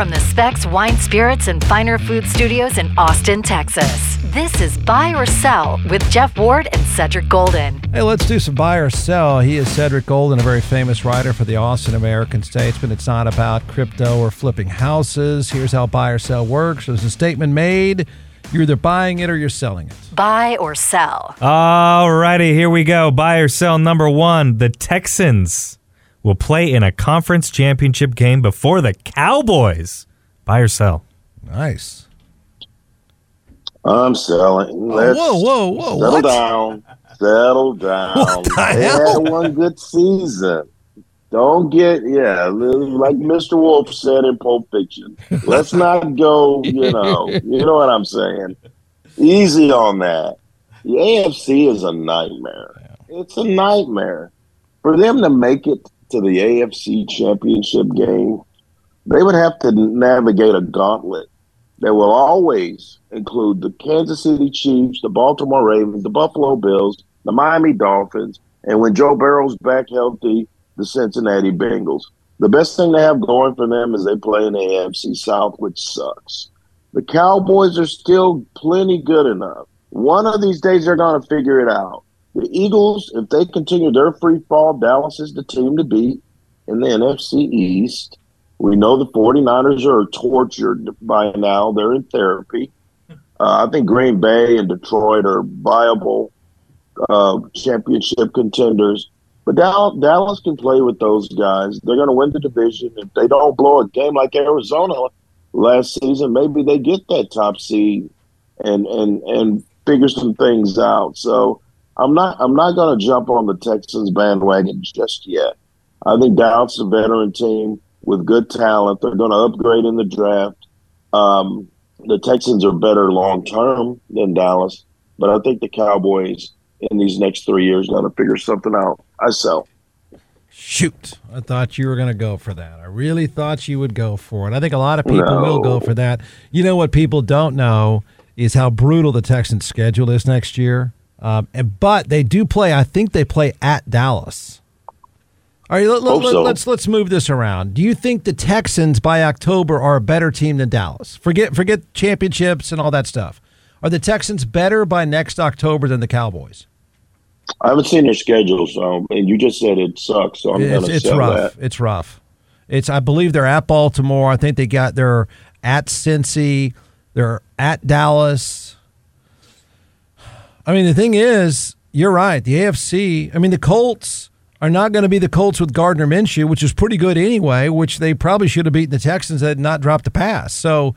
From the Specs Wine Spirits and Finer Food Studios in Austin, Texas. This is Buy or Sell with Jeff Ward and Cedric Golden. Hey, let's do some buy or sell. He is Cedric Golden, a very famous writer for the Austin American Statesman. It's not about crypto or flipping houses. Here's how buy or sell works. There's a statement made. You're either buying it or you're selling it. Buy or sell. All righty, here we go. Buy or sell number one. The Texans will play in a conference championship game before the Cowboys. Buy or sell? Nice. I'm selling. Oh, Let's whoa, whoa, whoa! Settle what? down. Settle down. What the they hell? had one good season. Don't get yeah, like Mr. Wolf said in Pulp Fiction. Let's not go. You know, you know what I'm saying. Easy on that. The AFC is a nightmare. It's a nightmare for them to make it to the AFC Championship game. They would have to navigate a gauntlet that will always include the Kansas City Chiefs, the Baltimore Ravens, the Buffalo Bills, the Miami Dolphins, and when Joe Burrow's back healthy, the Cincinnati Bengals. The best thing they have going for them is they play in the AFC South, which sucks. The Cowboys are still plenty good enough. One of these days they're going to figure it out. The Eagles, if they continue their free fall, Dallas is the team to beat in the NFC East. We know the 49ers are tortured by now. They're in therapy. Uh, I think Green Bay and Detroit are viable uh, championship contenders. But Dallas, Dallas can play with those guys. They're going to win the division. If they don't blow a game like Arizona last season, maybe they get that top seed and and and figure some things out. So I'm not I'm not going to jump on the Texans bandwagon just yet. I think Dallas is a veteran team with good talent. They're going to upgrade in the draft. Um, the Texans are better long term than Dallas, but I think the Cowboys in these next three years got to figure something out. I sell. Shoot, I thought you were going to go for that. I really thought you would go for it. I think a lot of people No. will go for that. You know what people don't know is how brutal the Texans' schedule is next year. Um, and, but they do play. I think they play at Dallas. All right, let, Hope let, so. let's let's move this around. Do you think the Texans by October are a better team than Dallas? Forget forget championships and all that stuff. Are the Texans better by next October than the Cowboys? I haven't seen their schedule, so and you just said it sucks, so I'm It's, to it's rough. that. It's rough. It's I believe they're at Baltimore. I think they got they're at Cincy. They're at Dallas. I mean, the thing is, you're right. The AFC. I mean, the Colts are not going to be the Colts with Gardner Minshew, which is pretty good anyway. Which they probably should have beaten the Texans had not dropped the pass. So.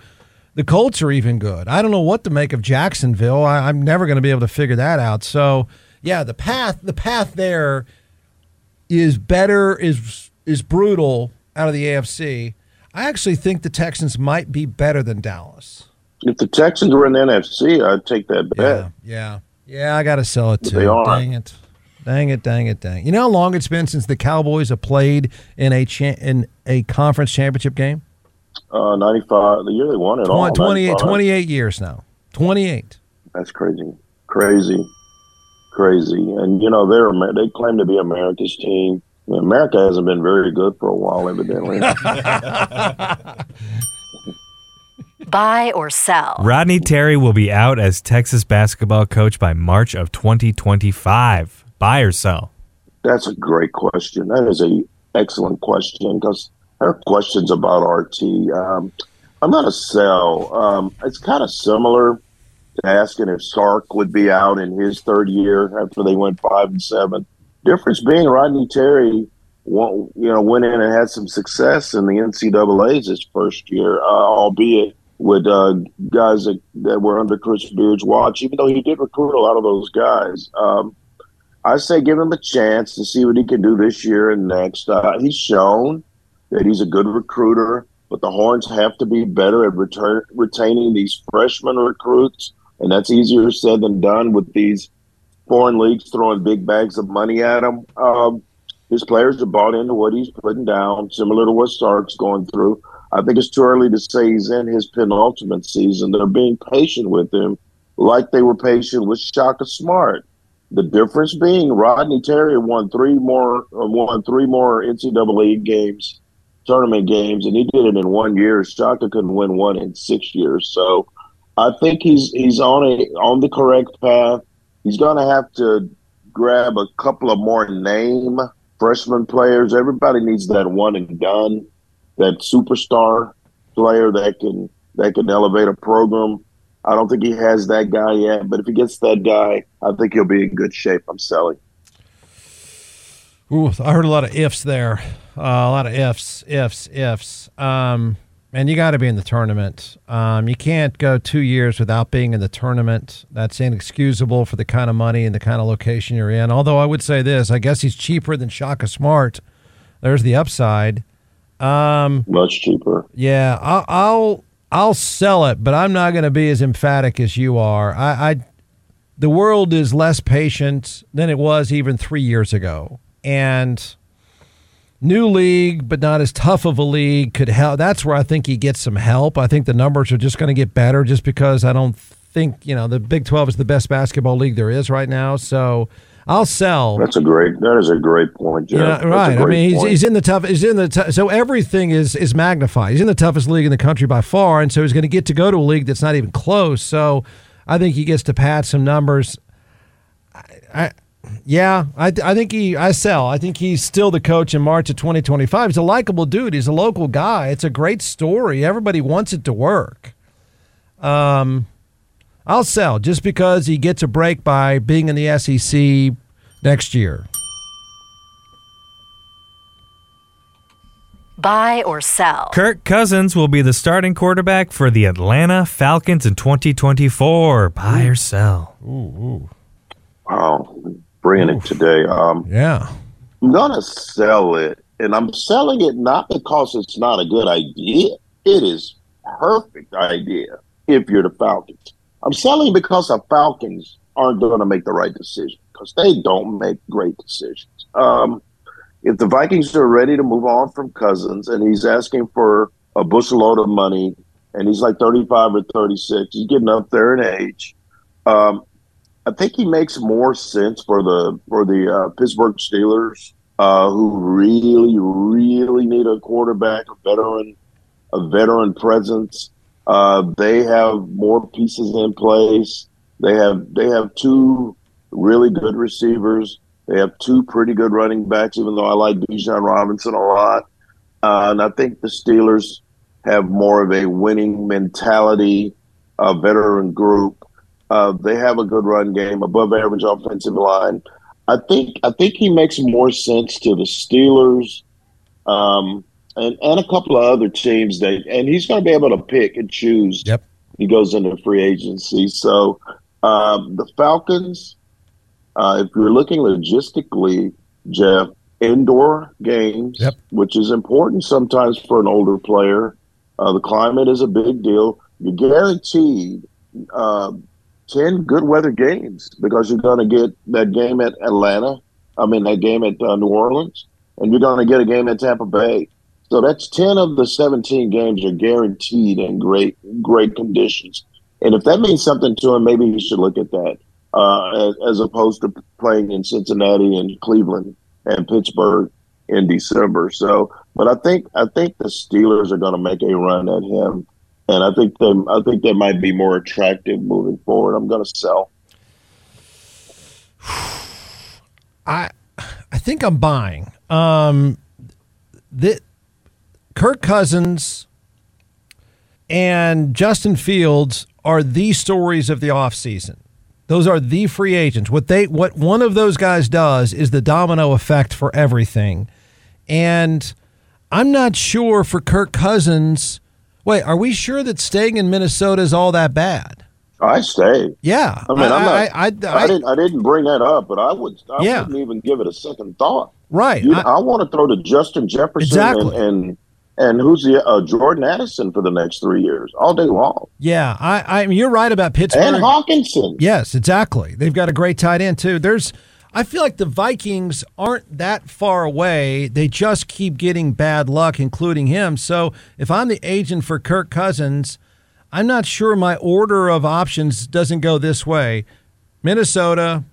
The Colts are even good. I don't know what to make of Jacksonville. I, I'm never going to be able to figure that out. So, yeah, the path, the path there is better is is brutal out of the AFC. I actually think the Texans might be better than Dallas. If the Texans were in the NFC, I'd take that bet. Yeah, yeah, yeah. I got to sell it too. they are. Dang it, dang it, dang it, dang. You know how long it's been since the Cowboys have played in a cha- in a conference championship game? Uh, 95, the year they won it all. 28, 28 years now. Twenty eight. That's crazy, crazy, crazy. And you know they're they claim to be America's team. America hasn't been very good for a while, evidently. Buy or sell. Rodney Terry will be out as Texas basketball coach by March of 2025. Buy or sell? That's a great question. That is a excellent question because there are questions about RT. Um, I'm not a sell. Um, it's kind of similar to asking if Sark would be out in his third year after they went five and seven. Difference being Rodney Terry, you know, went in and had some success in the NCAA's his first year, uh, albeit with uh, guys that, that were under Chris Beard's watch. Even though he did recruit a lot of those guys. Um, I say give him a chance to see what he can do this year and next. Uh, he's shown that he's a good recruiter, but the Horns have to be better at return, retaining these freshman recruits, and that's easier said than done with these foreign leagues throwing big bags of money at him. Um, his players have bought into what he's putting down, similar to what Sark's going through. I think it's too early to say he's in his penultimate season. They're being patient with him, like they were patient with Shaka Smart. The difference being Rodney Terry won three more uh, won three more NCAA games, tournament games, and he did it in one year. Shaka couldn't win one in six years. So I think he's he's on a on the correct path. He's to have to grab a couple of more name freshman players. Everybody needs that one and done, that superstar player that can that can elevate a program. I don't think he has that guy yet, but if he gets that guy, I think he'll be in good shape. I'm selling. Ooh, I heard a lot of ifs there. Uh, a lot of ifs, ifs, ifs. Um, and you got to be in the tournament. Um, you can't go two years without being in the tournament. That's inexcusable for the kind of money and the kind of location you're in. Although I would say this, I guess he's cheaper than Shaka Smart. There's the upside. Um, Much cheaper. Yeah, I'll, I'll I'll sell it, but I'm not going to be as emphatic as you are. I, I the world is less patient than it was even three years ago, and new league, but not as tough of a league could help. That's where I think he gets some help. I think the numbers are just going to get better just because I don't think, you know, the Big 12 is the best basketball league there is right now. So I'll sell. That's a great. That is a great point, Jeff. Yeah, right. I mean, he's, he's in the tough. He's in the t- so everything is is magnified. He's in the toughest league in the country by far, and so he's going to get to go to a league that's not even close. So I think he gets to pad some numbers. I, I yeah, I, I think he, I sell. I think he's still the coach in March of 2025. He's a likable dude. He's a local guy. It's a great story. Everybody wants it to work. Um, I'll sell just because he gets a break by being in the SEC next year. Buy or sell. Kirk Cousins will be the starting quarterback for the Atlanta Falcons in 2024. Buy or sell? Ooh, ooh. Wow, bringing it today. Um, Yeah. I'm gonna sell it, and I'm selling it not because it's not a good idea. It is perfect idea if you're the Falcons. I'm selling because the Falcons aren't going to make the right decision because they don't make great decisions. Um, if the Vikings are ready to move on from Cousins and he's asking for a bushel load of money and he's like 35 or 36, he's getting up there in age. Um, I think he makes more sense for the for the uh, Pittsburgh Steelers, uh, who really, really need a quarterback, a veteran, a veteran presence. Uh, they have more pieces in place. They have they have two really good receivers. They have two pretty good running backs, even though I like Bijan Robinson a lot. Uh, and I think the Steelers have more of a winning mentality, a veteran group. Uh, they have a good run game, above average offensive line. I think I think he makes more sense to the Steelers, um, and and a couple of other teams that, and he's going to be able to pick and choose. Yep. He goes into free agency, so um, the Falcons. Uh, if you're looking logistically, Jeff, indoor games, Yep. which is important sometimes for an older player. Uh, the climate is a big deal. You're guaranteed uh, 10 good weather games because you're going to get that game at Atlanta. I mean, that game at uh, New Orleans, and you're going to get a game at Tampa Bay. So that's 10 of the 17 games are guaranteed in great, great conditions. And if that means something to him, maybe he should look at that uh, as, as opposed to playing in Cincinnati and Cleveland and Pittsburgh in December. So, but I think I think the Steelers are going to make a run at him, and I think they I think they might be more attractive moving forward. I'm going to sell. I I think I'm buying. Um, that Kirk Cousins and Justin Fields are the stories of the offseason. Those are the free agents. What they what one of those guys does is the domino effect for everything. And I'm not sure for Kirk Cousins. Wait, are we sure that staying in Minnesota is all that bad? I stay. Yeah. I mean, I, am not. I, I, I, didn't. I didn't bring that up, but I would. I Yeah. wouldn't even give it a second thought. right. You, I- I, want to throw to Justin Jefferson Exactly. and, and And who's the uh, Jordan Addison for the next three years, all day long. Yeah, I, I you're right about Pittsburgh. And Hockenson. Yes, exactly. They've got a great tight end too. There's, I feel like the Vikings aren't that far away. They just keep getting bad luck, including him. So if I'm the agent for Kirk Cousins, I'm not sure my order of options doesn't go this way. Minnesota,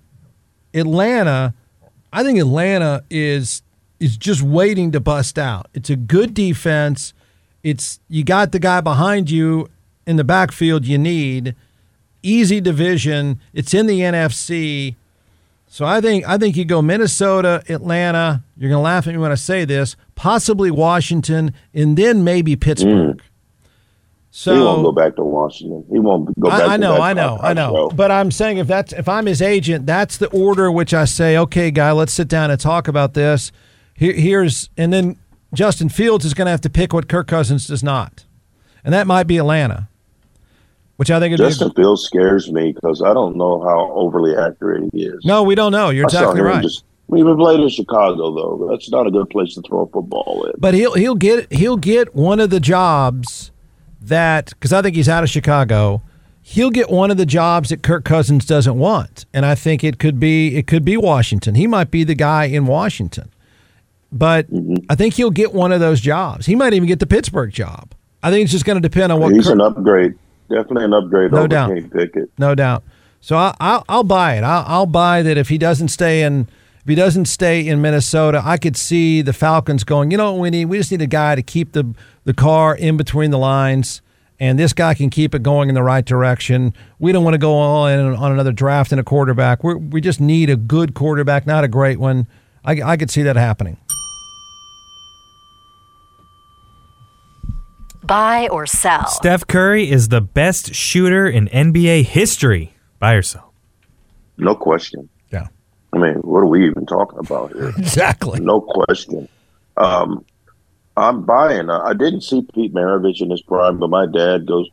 Atlanta. I think Atlanta is is just waiting to bust out. It's a good defense. It's you got the guy behind you in the backfield you need. Easy division. It's in the NFC. So I think I think you go Minnesota, Atlanta. You're going to laugh at me when I say this. Possibly Washington, and then maybe Pittsburgh. Mm. So he won't go back to Washington. He won't go back. I, I know, I know, I know. show. But I'm saying if that's if I'm his agent, that's the order which I say, okay, guy, let's sit down and talk about this. Here, here's and then Justin Fields is going to have to pick what Kirk Cousins does not, and that might be Atlanta, which I think would be. Justin Fields scares me because I don't know how overly accurate he is. No, we don't know. You're I exactly right. Just, we even played in Chicago though. That's not a good place to throw a football in. But he'll he'll get he'll get one of the jobs that because I think he's out of Chicago. He'll get one of the jobs that Kirk Cousins doesn't want, and I think it could be it could be Washington. He might be the guy in Washington, but Mm-hmm. I think he'll get one of those jobs. He might even get the Pittsburgh job. I think it's just going to depend on what He's Kirk, an upgrade. Definitely an upgrade No doubt. No doubt. So I, I'll I'll buy it. I'll, I'll buy that if he doesn't stay in if he doesn't stay in Minnesota, I could see the Falcons going. You know what we need? We just need a guy to keep the the car in between the lines, and this guy can keep it going in the right direction. We don't want to go all in on another draft and a quarterback. We we just need a good quarterback, not a great one. I, I could see that happening. Buy or sell. Steph Curry is the best shooter in NBA history. Buy or sell? No question. Yeah, I mean, what are we even talking about here? exactly. No question. Um, I'm buying. I didn't see Pete Maravich in his prime, but my dad goes,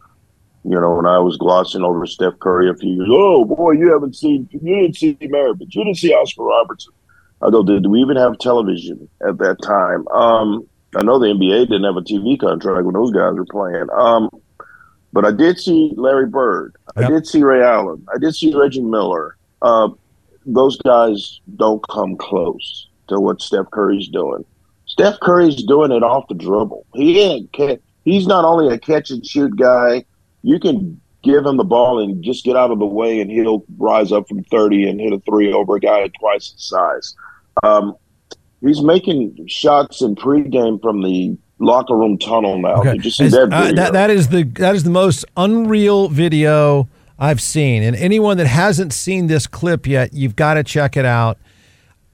you know, when I was glossing over Steph Curry a few years, oh boy, you haven't seen, you didn't see Maravich, you didn't see Oscar Robertson. I go, did we even have television at that time? Um, I know the NBA didn't have a TV contract when those guys were playing. Um, but I did see Larry Bird. Yep. I did see Ray Allen. I did see Reggie Miller. Uh, those guys don't come close to what Steph Curry's doing. Steph Curry's doing it off the dribble. He ain't. He's not only a catch and shoot guy. You can give him the ball and just get out of the way, and he'll rise up from thirty and hit a three over a guy twice his size. Um, he's making shots in pregame from the locker room tunnel now. Did you see As- That, uh, that, that is the that is the most unreal video I've seen. And anyone that hasn't seen this clip yet, you've got to check it out.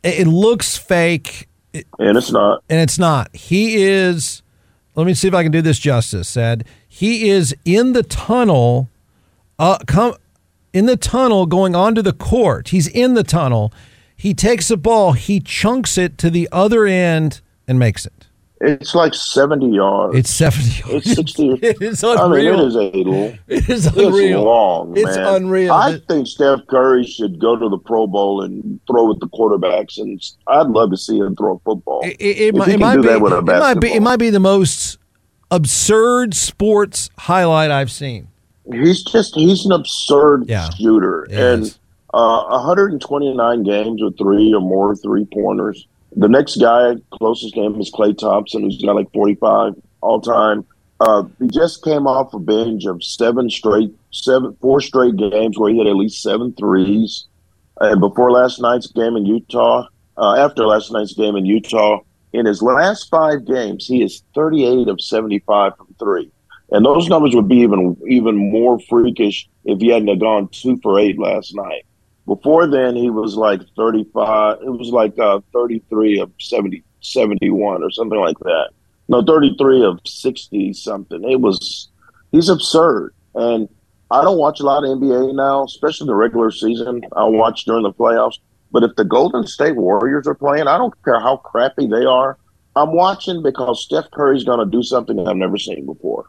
It, it looks fake, and it's not. and it's not. He is. Let me see if I can do this justice. Said he is in the tunnel. Uh, come in the tunnel going onto the court. He's in the tunnel. He takes the ball. He chunks it to the other end and makes it. It's like seventy yards. It's seventy. yards. It's sixty. It is I mean, unreal. it is a It is It's unreal. long, It's man. unreal. I think Steph Curry should go to the Pro Bowl and throw with the quarterbacks, and I'd love to see him throw a football. It, it, it If might, he can might do be. that with a It might be. It might be the most absurd sports highlight I've seen. He's just he's an absurd Yeah. shooter, It and uh, 129 games with three or more three pointers. The next guy closest game is Klay Thompson, who's got like 45 all time. Uh, he just came off a binge of seven straight, seven, four straight games where he had at least seven threes. And before last night's game in Utah, uh, after last night's game in Utah, in his last five games, he is 38 of 75 from three. And those numbers would be even even more freakish if he hadn't gone two for eight last night. Before then, he was like 35. It was like uh, 33 of 70, 71 or something like that. No, 33 of 60 something. It was, he's absurd. And I don't watch a lot of NBA now, especially the regular season. I watch during the playoffs. But if the Golden State Warriors are playing, I don't care how crappy they are. I'm watching because Steph Curry's going to do something I've never seen before.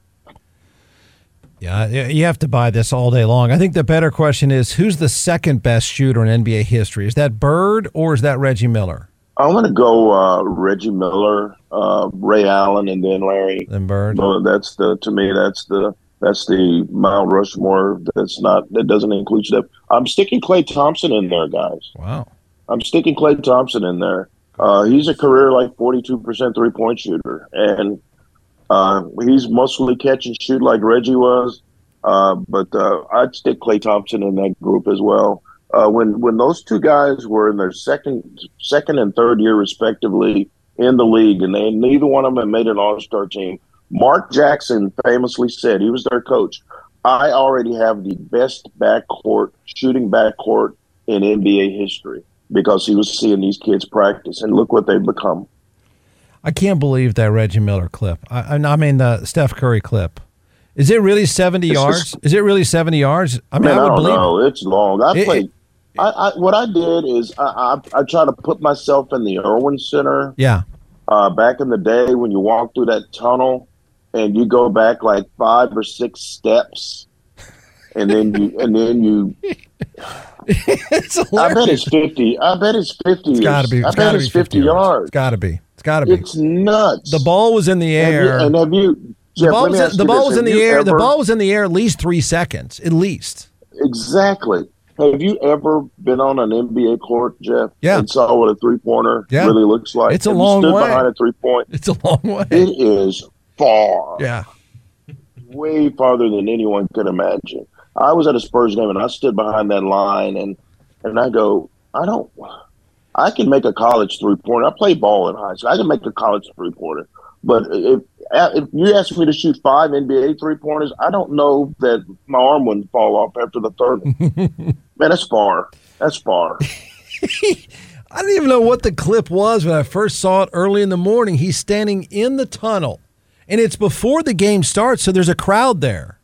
Yeah, you have to buy this all day long. I think the better question is who's the second best shooter in NBA history? Is that Bird or is that Reggie Miller? I'm going to go uh, Reggie Miller, uh, Ray Allen, and then Larry. Then Bird. Well, that's the to me that's the that's the Mount Rushmore. That's not that doesn't include Steph. I'm sticking Klay Thompson in there, guys. Wow. I'm sticking Klay Thompson in there. Uh, he's a career like 42% three point shooter, and uh, he's mostly catch and shoot like Reggie was. Uh, but uh, I'd stick Klay Thompson in that group as well. Uh, when when those two guys were in their second second and third year respectively in the league, and they neither one of them made an All Star team. Mark Jackson famously said he was their coach. I already have the best backcourt shooting backcourt in NBA history because he was seeing these kids practice, and look what they've become. I can't believe that Reggie Miller clip. I, I mean the Steph Curry clip. Is it really seventy It's yards? just- Is it really seventy yards? I mean, Man, I I, would don't believe. know. It's long. I It- played. I, I, what I did is I, I, I try to put myself in the Erwin Center Yeah. uh, back in the day when you walk through that tunnel and you go back like five or six steps, and then you and then you. it's I bet it's fifty. I bet it's fifty. It's got to be. I bet it's fifty yards. It's got to be. Got to be. It's nuts. The ball was in the Have you- air. and have you? the ball was, in, the ball was in the air. The ball was in the air at least three seconds. At least. Exactly. Have you ever been on an NBA court, Jeff? Yeah. And saw what a three pointer Yeah. really looks like? It's a Have long stood way. behind a three point. It's a long way. It is far, Yeah. way farther than anyone could imagine. I was at a Spurs game and I stood behind that line and and I go, I don't. I can make a college three pointer. I played ball in high school. I can make a college three pointer. But if if you ask me to shoot five NBA three pointers, I don't know that my arm wouldn't fall off after the third. one. Man, that's far. That's far. I didn't even know what the clip was when I first saw it early in the morning. He's standing in the tunnel, and it's before the game starts, so there's a crowd there.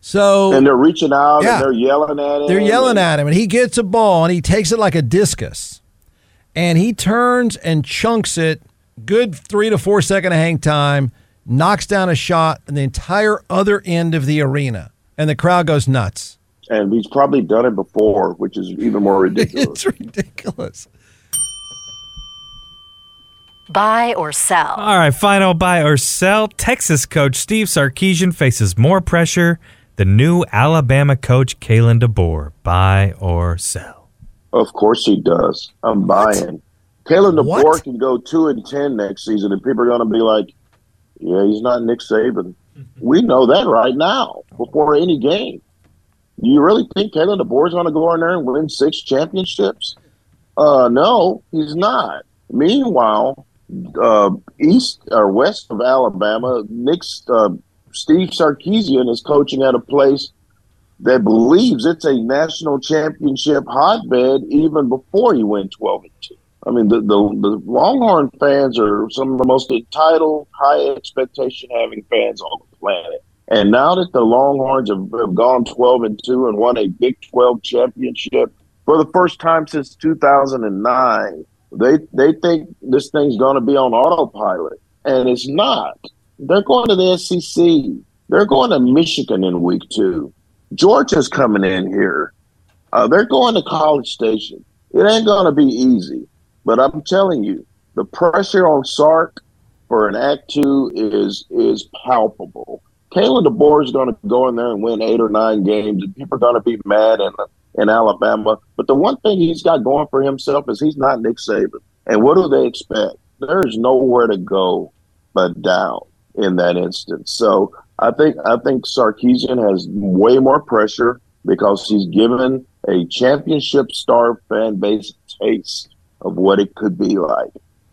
So And they're reaching out Yeah. and they're yelling at him. They're yelling at him, and he gets a ball and he takes it like a discus, and he turns and chunks it. Good three to four second of hang time, knocks down a shot in the entire other end of the arena, and the crowd goes nuts. and he's probably done it before, which is even more ridiculous. It's ridiculous. Buy or sell. All right, final buy or sell. Texas coach Steve Sarkisian faces more pressure than new Alabama coach Kalen DeBoer. Buy or sell. Of course he does. I'm buying. Kalen DeBoer What? can go two and ten next season, and people are going to be like, "Yeah, he's not Nick Saban." we know that right now before any game. Do you really think Kalen DeBoer's going to go in there and win six championships? Uh, no, he's not. Meanwhile, uh, east or west of Alabama, Nick uh, Steve Sarkisian is coaching at a place that believes it's a national championship hotbed even before he went 12 and 2. I mean, the, the, the Longhorn fans are some of the most entitled, high expectation having fans on the planet. And now that the Longhorns have, have gone 12 and 2 and won a Big 12 championship for the first time since 2009, they, they think this thing's going to be on autopilot. And it's not. They're going to the SEC. They're going to Michigan in week two. Georgia's coming in here. Uh, they're going to College Station. It ain't going to be easy, but I'm telling you, the pressure on Sark for an Act Two is is palpable. Kalen DeBoer is going to go in there and win eight or nine games, and people are going to be mad in in Alabama. But the one thing he's got going for himself is he's not Nick Saban. And what do they expect? There is nowhere to go but down in that instance. So I think I think Sarkisian has way more pressure because he's given a championship star fan base taste of what it could be like,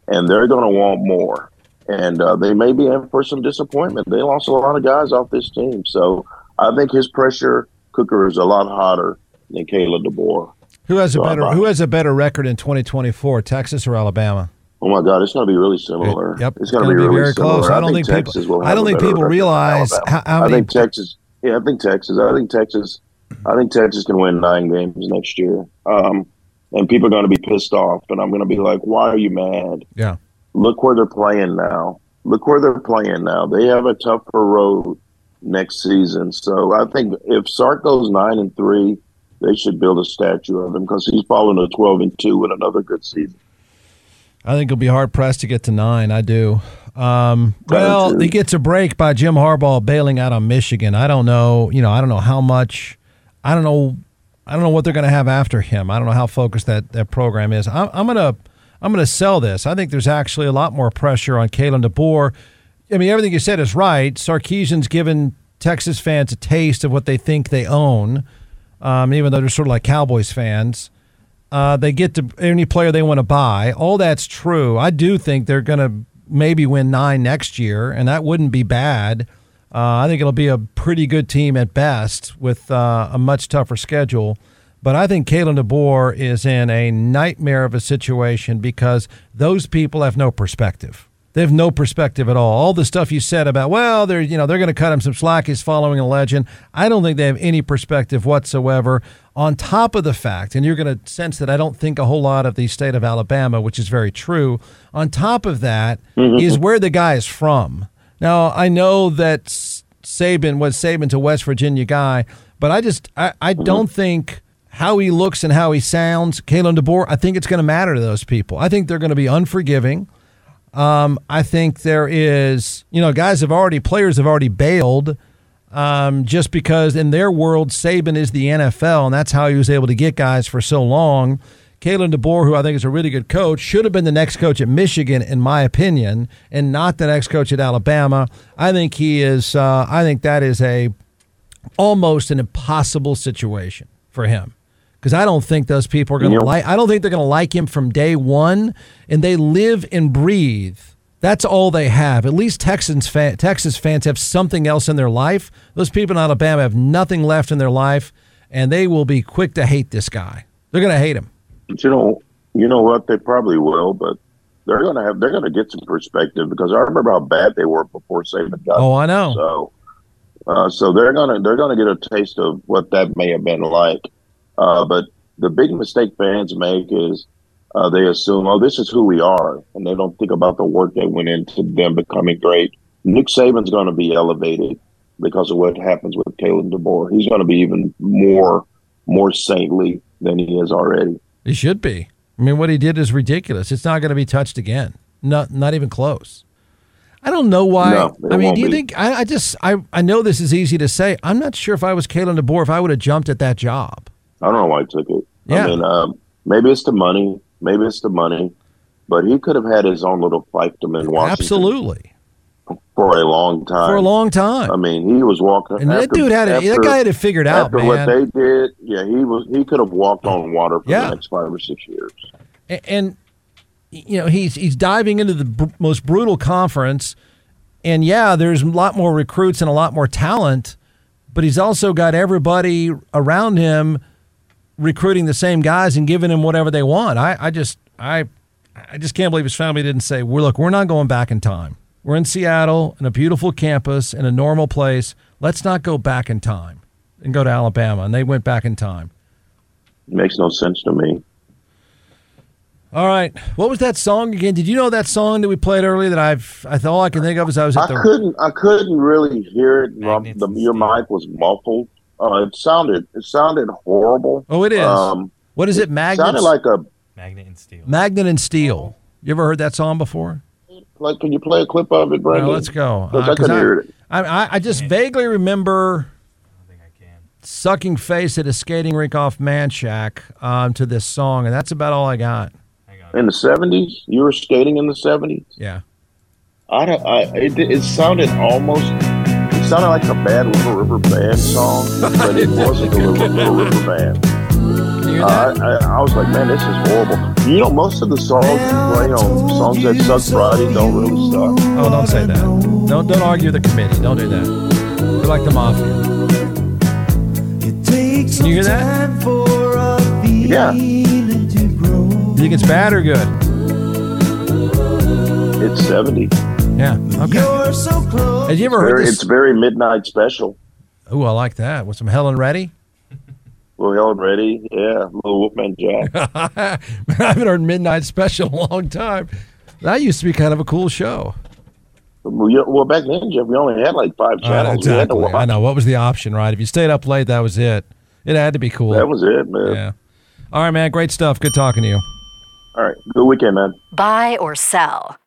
and they're going to want more. And uh, they may be in for some disappointment. They lost a lot of guys off this team, so I think his pressure cooker is a lot hotter than Kalen DeBoer. Who has a So I better. Who has a better record in 2024, Texas or Alabama? Oh my God, it's going to be really similar. Yep, it's going to be, gonna really very similar. close. I don't think Texas people- I don't think people realize how- how I think Texas. Yeah, I think Texas. I think Texas. I think Texas can win nine games next year. Um, and people are going to be pissed off, and I'm going to be like, "Why are you mad? Yeah. Look where they're playing now. Look where they're playing now. They have a tougher road next season. So I think if Sark goes nine and three, they should build a statue of him because he's following a 12 and two with another good season. I think he'll be hard pressed to get to nine. I do. Um, well, he gets a break by Jim Harbaugh bailing out on Michigan. I don't know. You know, I don't know how much. I don't know. I don't know what they're going to have after him. I don't know how focused that, that program is. I'm, I'm gonna I'm gonna sell this. I think there's actually a lot more pressure on Kalen DeBoer. I mean, everything you said is right. Sarkisian's given Texas fans a taste of what they think they own, um, even though they're sort of like Cowboys fans. Uh, they get to any player they want to buy. All that's true. I do think they're going to maybe win nine next year, and that wouldn't be bad. Uh, I think it'll be a pretty good team at best with uh, a much tougher schedule. But I think Kalen DeBoer is in a nightmare of a situation because those people have no perspective. They have no perspective at all. All the stuff you said about, well, they're you know they're going to cut him some slack. He's following a legend. I don't think they have any perspective whatsoever. On top of the fact, and you're going to sense that I don't think a whole lot of the state of Alabama, which is very true. On top of that mm-hmm. is where the guy is from. Now I know that Saban was Saban's a West Virginia guy, but I just I, I mm-hmm. don't think how he looks and how he sounds, Kalen DeBoer, I think it's going to matter to those people. I think they're going to be unforgiving. Um, I think there is, you know, guys have already, players have already bailed um, just because in their world, Saban is the NFL, and that's how he was able to get guys for so long. Kalen DeBoer, who I think is a really good coach, should have been the next coach at Michigan, in my opinion, and not the next coach at Alabama. I think he is. Uh, I think that is a almost an impossible situation for him because I don't think those people are going to Yeah. like. I don't think they're going to like him from day one, and they live and breathe. That's all they have. At least Texans fan, Texas fans have something else in their life. Those people in Alabama have nothing left in their life, and they will be quick to hate this guy. They're going to hate him. But you know, you know what? They probably will, but they're going to have they're going to get some perspective because I remember how bad they were before Saban got. Oh, I know. So, uh, so they're gonna they're gonna get a taste of what that may have been like. Uh, but the big mistake fans make is uh, they assume, oh, this is who we are, and they don't think about the work that went into them becoming great. Nick Saban's going to be elevated because of what happens with Kalen DeBoer. He's going to be even more more saintly than he is already. He should be. I mean, what he did is ridiculous. It's not going to be touched again. Not not even close. I don't know why. No, I mean, do you be. think? I, I just I I know this is easy to say. I'm not sure if I was Kalen DeBoer if I would have jumped at that job. I don't know why he took it. Yeah. I mean, um, maybe it's the money. Maybe it's the money. But he could have had his own little fiefdom in Washington Absolutely, for a long time. for a long time. I mean, he was walking. and that dude had it. after- That guy had it figured out, After man. what they did, yeah, he was. He could have walked on water for Yeah. the next five or six years. A- and you know he's he's diving into the br- most brutal conference and yeah there's a lot more recruits and a lot more talent but he's also got everybody around him recruiting the same guys and giving them whatever they want i, I just i i just can't believe his family didn't say we're look we're not going back in time we're in seattle in a beautiful campus in a normal place let's not go back in time and go to alabama and they went back in time It makes no sense to me. All right. What was that song again? Did you know that song that we played earlier that I've I thought all I can think of is I was I at the couldn't. I couldn't really hear it. The, your mic was muffled. Uh, it sounded. It sounded horrible. Oh, it is. Um, what is it? Magnet sounded like a Magnet and steel. Magnet and Steel. You ever heard that song before? like. Can you play a clip of it, Brandon? Well, let's go. Uh, I 'cause couldn't hear it. I, I, I just vaguely remember I don't think I can. sucking face at a skating rink off Manchac um, to this song, and that's about all I got. In the seventies, you were skating in the seventies. Yeah. I don't. I, it, it sounded almost. It sounded like a bad Little River Band song, but it wasn't a Little, Little River Band. Can you hear uh, I. I, I was like, man, this is horrible. You know, most of the songs you play on songs that suck Friday don't really suck. oh, don't say that. Don't don't argue the committee. Don't do that. You're like the mafia. Can you hear that? Yeah, You think it's bad or good? it's seventy. Yeah. Okay. Have you ever heard Very, this? it's very midnight special. Oh, I like that. With some Helen Reddy. Little Helen Reddy, yeah, Little Wolfman Jack. I haven't heard Midnight Special in a long time. That used to be kind of a cool show. well, back then, Jeff, we only had like five Uh, channels. We had to exactly. I know. What was the option, right? If you stayed up late, that was it. It had to be cool. That was it, man. yeah. All right, man. Great stuff. Good talking to you. All right. Good weekend, man. Buy or sell.